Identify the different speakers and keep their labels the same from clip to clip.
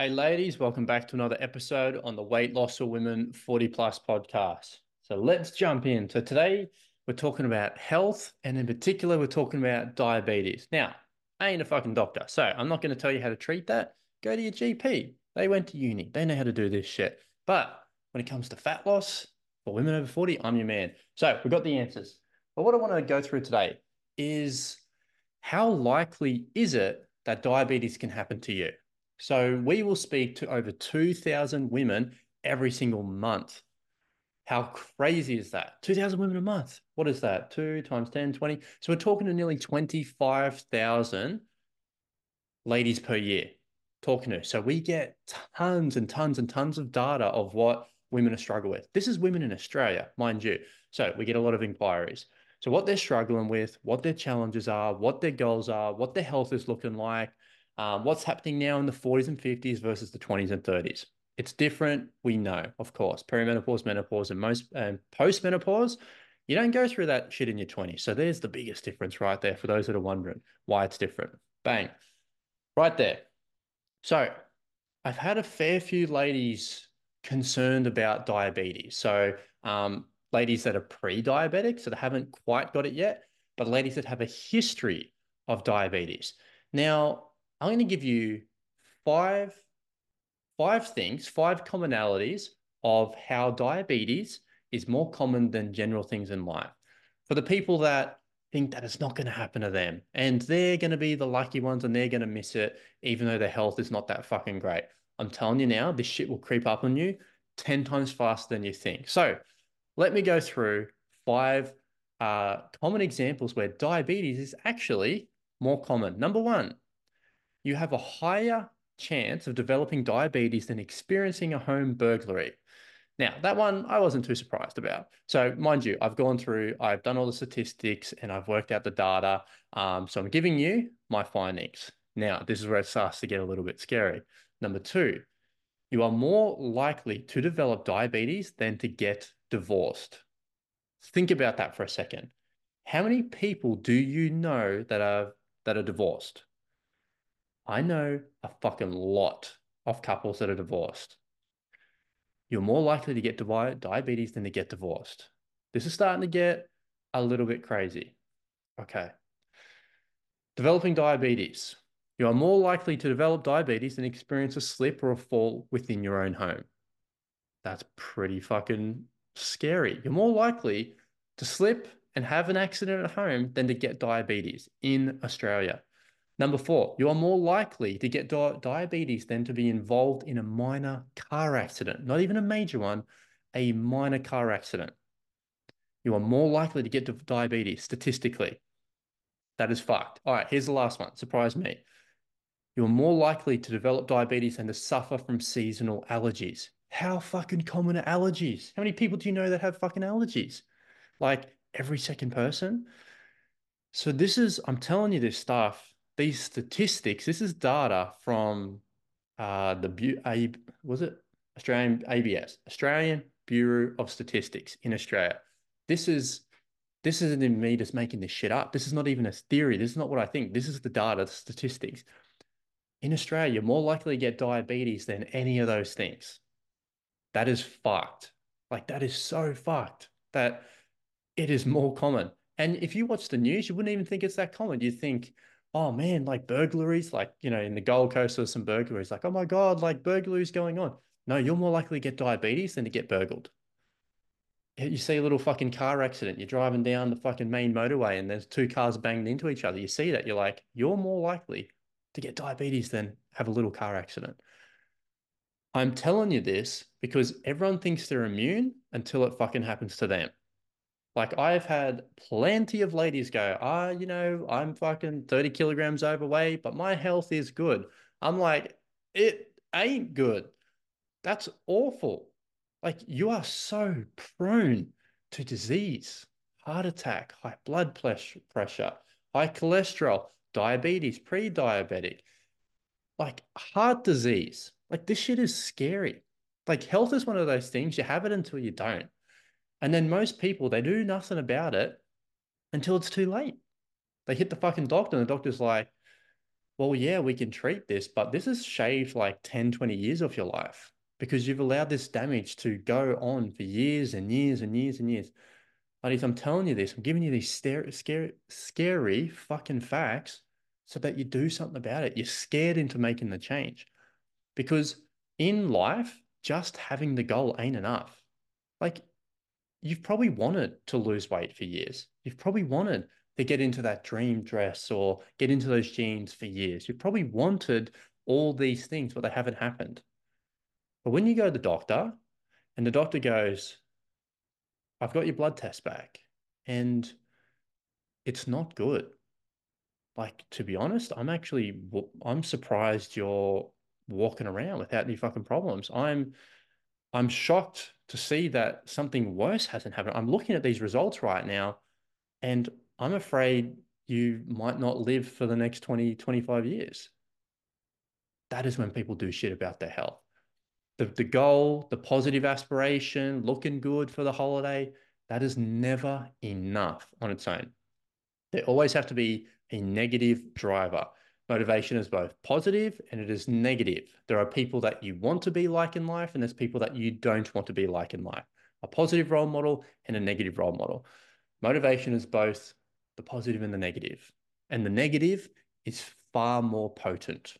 Speaker 1: Hey, ladies, welcome back to another episode on the Weight Loss for Women 40 Plus podcast. So let's jump in. So today we're talking about health, and in particular, we're talking about diabetes. Now, I ain't a fucking doctor, so I'm not going to tell you how to treat that. Go to your GP. They went to uni, they know how to do this shit. But when it comes to fat loss for women over 40, I'm your man. So we've got the answers. But what I want to go through today is how likely is it that diabetes can happen to you? So we will speak to over 2,000 women every single month. How crazy is that? 2,000 women a month. What is that? Two times 10, 20. So we're talking to nearly 25,000 ladies per year talking to. So we get tons and tons and tons of data of what women are struggling with. This is women in Australia, mind you. So we get a lot of inquiries. So what they're struggling with, what their challenges are, what their goals are, what their health is looking like, um, what's happening now in the 40s and 50s versus the 20s and 30s. It's different, we know, of course. Perimenopause, menopause, and most um, post-menopause, you don't go through that shit in your 20s. So there's the biggest difference right there for those that are wondering why it's different. Bang. Right there. So I've had a fair few ladies concerned about diabetes. So um, ladies that are pre-diabetic, so they haven't quite got it yet, but ladies that have a history of diabetes. Now, I'm going to give you five, five things, five commonalities of how diabetes is more common than general things in life. For the people that think that it's not going to happen to them and they're going to be the lucky ones and they're going to miss it, even though their health is not that fucking great. I'm telling you now, this shit will creep up on you 10 times faster than you think. So let me go through five uh, common examples where diabetes is actually more common. Number one, you have a higher chance of developing diabetes than experiencing a home burglary. Now, that one I wasn't too surprised about. So, mind you, I've gone through, I've done all the statistics and I've worked out the data. Um, so, I'm giving you my findings. Now, this is where it starts to get a little bit scary. Number two, you are more likely to develop diabetes than to get divorced. Think about that for a second. How many people do you know that are that are divorced? I know a fucking lot of couples that are divorced. You're more likely to get diabetes than to get divorced. This is starting to get a little bit crazy. Okay. Developing diabetes. You are more likely to develop diabetes than experience a slip or a fall within your own home. That's pretty fucking scary. You're more likely to slip and have an accident at home than to get diabetes in Australia. Number four, you are more likely to get di diabetes than to be involved in a minor car accident, not even a major one, a minor car accident. You are more likely to get diabetes statistically. That is fucked. All right, here's the last one. Surprise me. You are more likely to develop diabetes than to suffer from seasonal allergies. How fucking common are allergies? How many people do you know that have fucking allergies? Like every second person? So this is, I'm telling you this stuff these statistics, this is data from uh, the A, was it Australian ABS, Australian Bureau of Statistics in Australia. This is this isn't me just making this shit up. This is not even a theory. This is not what I think. This is the data, the statistics. In Australia, you're more likely to get diabetes than any of those things. That is fucked. Like that is so fucked that it is more common. And if you watch the news, you wouldn't even think it's that common. You think, oh man, like burglaries, like, you know, in the Gold Coast, there's some burglaries, like, oh my God, like burglaries going on. No, you're more likely to get diabetes than to get burgled. You see a little fucking car accident, you're driving down the fucking main motorway and there's two cars banged into each other. You see that, you're like, you're more likely to get diabetes than have a little car accident. I'm telling you this because everyone thinks they're immune until it fucking happens to them. Like I've had plenty of ladies go, ah, you know, I'm fucking 30 kilograms overweight, but my health is good. I'm like, it ain't good. That's awful. Like you are so prone to disease, heart attack, high blood pressure, high cholesterol, diabetes, pre-diabetic, like heart disease. Like this shit is scary. Like health is one of those things you have it until you don't. And then most people, they do nothing about it until it's too late. They hit the fucking doctor, and the doctor's like, well, yeah, we can treat this, but this has shaved like 10, 20 years off your life because you've allowed this damage to go on for years and years and years and years. Ladies, I'm telling you this, I'm giving you these scary, scary, scary fucking facts so that you do something about it. You're scared into making the change because in life, just having the goal ain't enough. Like you've probably wanted to lose weight for years. You've probably wanted to get into that dream dress or get into those jeans for years. You've probably wanted all these things, but they haven't happened. But when you go to the doctor and the doctor goes, I've got your blood test back and it's not good. Like, to be honest, I'm actually, I'm surprised you're walking around without any fucking problems. I'm, I'm shocked to see that something worse hasn't happened. I'm looking at these results right now and I'm afraid you might not live for the next 20, 25 years. That is when people do shit about their health. The, the goal, the positive aspiration, looking good for the holiday, that is never enough on its own. There always have to be a negative driver. Motivation is both positive and it is negative. There are people that you want to be like in life, and there's people that you don't want to be like in life. A positive role model and a negative role model. Motivation is both the positive and the negative. And the negative is far more potent.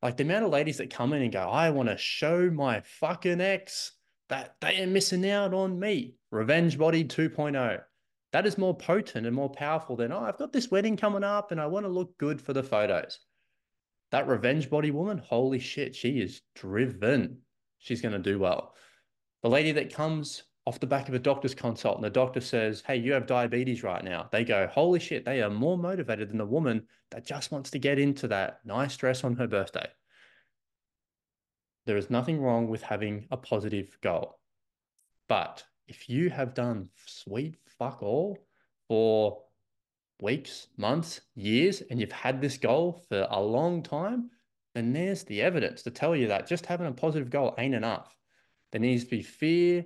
Speaker 1: Like the amount of ladies that come in and go, I want to show my fucking ex that they are missing out on me. Revenge body 2.0. That is more potent and more powerful than, oh, I've got this wedding coming up and I want to look good for the photos. That revenge body woman, holy shit, she is driven. She's going to do well. The lady that comes off the back of a doctor's consult and the doctor says, Hey, you have diabetes right now. They go, Holy shit, they are more motivated than the woman that just wants to get into that nice dress on her birthday. There is nothing wrong with having a positive goal. But if you have done sweet fuck all for weeks, months, years, and you've had this goal for a long time, then there's the evidence to tell you that just having a positive goal ain't enough. There needs to be fear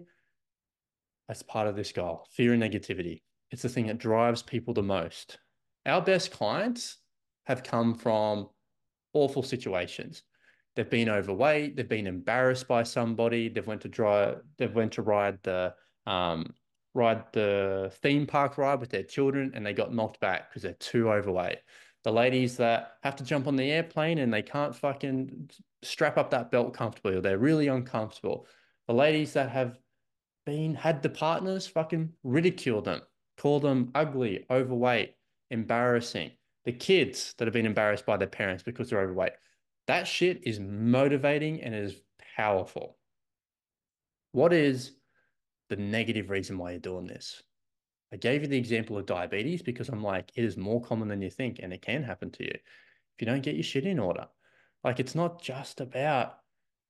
Speaker 1: as part of this goal fear and negativity. It's the thing that drives people the most. Our best clients have come from awful situations. They've been overweight, they've been embarrassed by somebody, they've went to drive, they've went to ride the um, ride the theme park ride with their children and they got knocked back because they're too overweight. The ladies that have to jump on the airplane and they can't fucking strap up that belt comfortably or they're really uncomfortable. The ladies that have been had the partners fucking ridicule them, call them ugly, overweight, embarrassing. The kids that have been embarrassed by their parents because they're overweight. That shit is motivating and is powerful. What is the negative reason why you're doing this? I gave you the example of diabetes because I'm like, it is more common than you think and it can happen to you if you don't get your shit in order. Like, it's not just about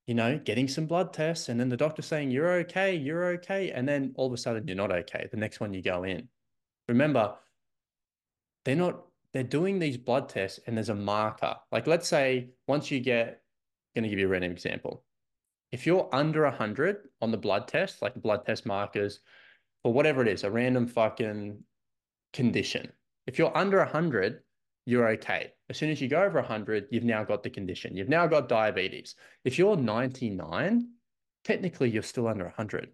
Speaker 1: you know, getting some blood tests, and then the doctor saying, You're okay, you're okay. And then all of a sudden, you're not okay. The next one you go in. Remember, they're not, they're doing these blood tests, and there's a marker. Like, let's say once you get, I'm going to give you a random example. If you're under 100 on the blood test, like blood test markers, or whatever it is, a random fucking condition, if you're under 100, you're okay. As soon as you go over 100, you've now got the condition. You've now got diabetes. If you're 99, technically you're still under 100.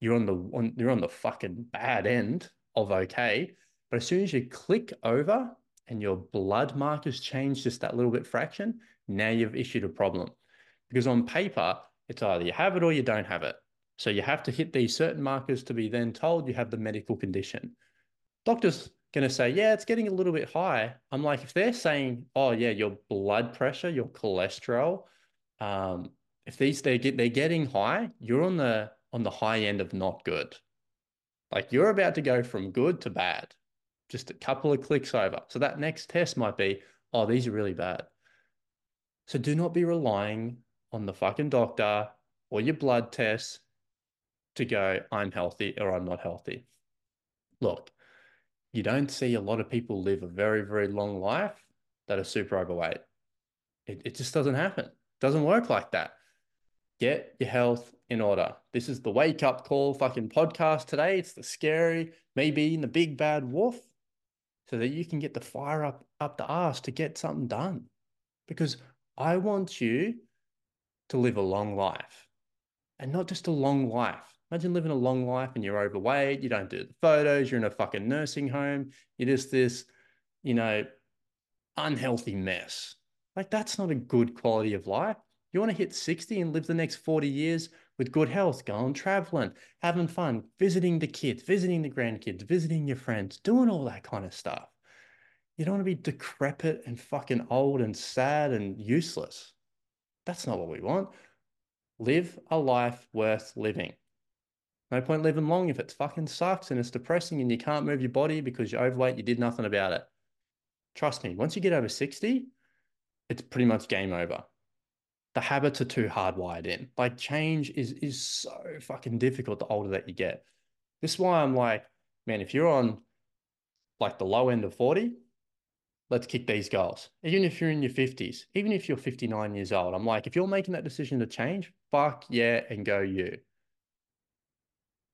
Speaker 1: You're on the on, you're on the fucking bad end of okay. But as soon as you click over and your blood markers change just that little bit fraction, now you've issued a problem. Because on paper, it's either you have it or you don't have it. So you have to hit these certain markers to be then told you have the medical condition. Doctors going to say, yeah, it's getting a little bit high. I'm like, if they're saying, oh yeah, your blood pressure, your cholesterol, um, if these they get they're getting high, you're on the on the high end of not good. Like you're about to go from good to bad, just a couple of clicks over. So that next test might be, oh, these are really bad. So do not be relying on the fucking doctor or your blood tests to go, I'm healthy or I'm not healthy. Look, you don't see a lot of people live a very, very long life that are super overweight. It, it just doesn't happen. It doesn't work like that. Get your health in order. This is the wake up call fucking podcast today. It's the scary, maybe in the big bad wolf. so that you can get the fire up up the ass to get something done. Because I want you to live a long life and not just a long life. Imagine living a long life and you're overweight, you don't do the photos, you're in a fucking nursing home, you're just this, you know, unhealthy mess. Like, that's not a good quality of life. You want to hit 60 and live the next 40 years with good health, going traveling, having fun, visiting the kids, visiting the grandkids, visiting your friends, doing all that kind of stuff. You don't want to be decrepit and fucking old and sad and useless. That's not what we want. Live a life worth living. No point living long if it fucking sucks and it's depressing and you can't move your body because you're overweight, you did nothing about it. Trust me, once you get over 60, it's pretty much game over. The habits are too hardwired in. Like change is is so fucking difficult the older that you get. This is why I'm like, man, if you're on like the low end of 40, let's kick these goals. Even if you're in your 50s, even if you're 59 years old, I'm like, if you're making that decision to change, fuck yeah, and go you.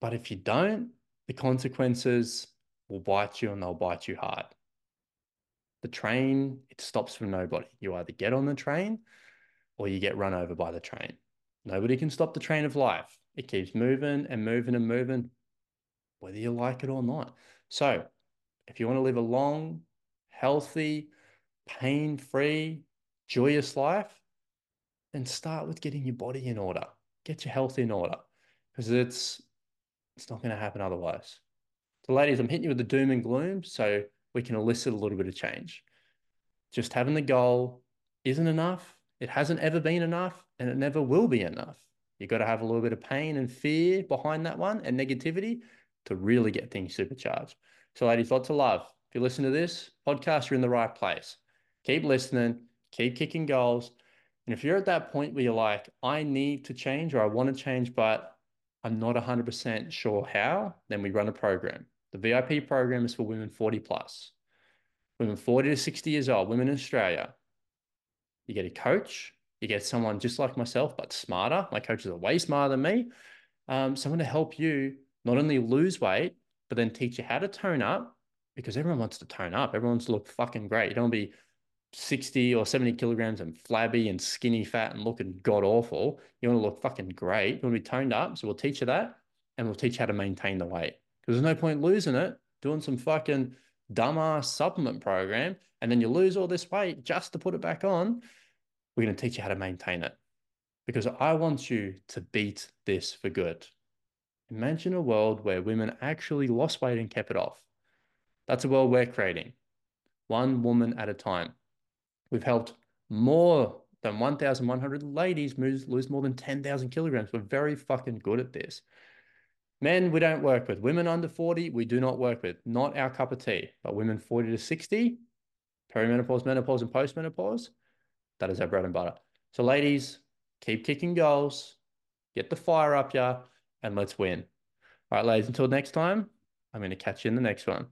Speaker 1: But if you don't, the consequences will bite you and they'll bite you hard. The train, it stops for nobody. You either get on the train or you get run over by the train. Nobody can stop the train of life. It keeps moving and moving and moving, whether you like it or not. So, if you want to live a long, healthy, pain free, joyous life, then start with getting your body in order. Get your health in order because it's it's not going to happen otherwise. So, ladies, I'm hitting you with the doom and gloom so we can elicit a little bit of change. Just having the goal isn't enough. It hasn't ever been enough and it never will be enough. You've got to have a little bit of pain and fear behind that one and negativity to really get things supercharged. So, ladies, lots of love. If you listen to this podcast, you're in the right place. Keep listening, keep kicking goals. And if you're at that point where you're like, I need to change or I want to change, but I'm not 100% sure how, then we run a program. The VIP program is for women 40 plus, women 40 to 60 years old, women in Australia. You get a coach, you get someone just like myself, but smarter. My coaches are way smarter than me. Um, someone to help you not only lose weight, but then teach you how to tone up because everyone wants to tone up. Everyone wants to look fucking great. You don't want to be 60 or 70 kilograms and flabby and skinny fat and looking god awful. You want to look fucking great. You want to be toned up. So we'll teach you that and we'll teach you how to maintain the weight. Because there's no point losing it, doing some fucking dumbass supplement program, and then you lose all this weight just to put it back on. We're going to teach you how to maintain it. Because I want you to beat this for good. Imagine a world where women actually lost weight and kept it off. That's a world we're creating, one woman at a time. We've helped more than 1,100 ladies lose, lose more than 10,000 kilograms. We're very fucking good at this. Men, we don't work with. Women under 40, we do not work with. Not our cup of tea. But women 40 to 60, perimenopause, menopause, and postmenopause, that is our bread and butter. So, ladies, keep kicking goals, get the fire up ya, and let's win. All right, ladies, until next time, I'm going to catch you in the next one.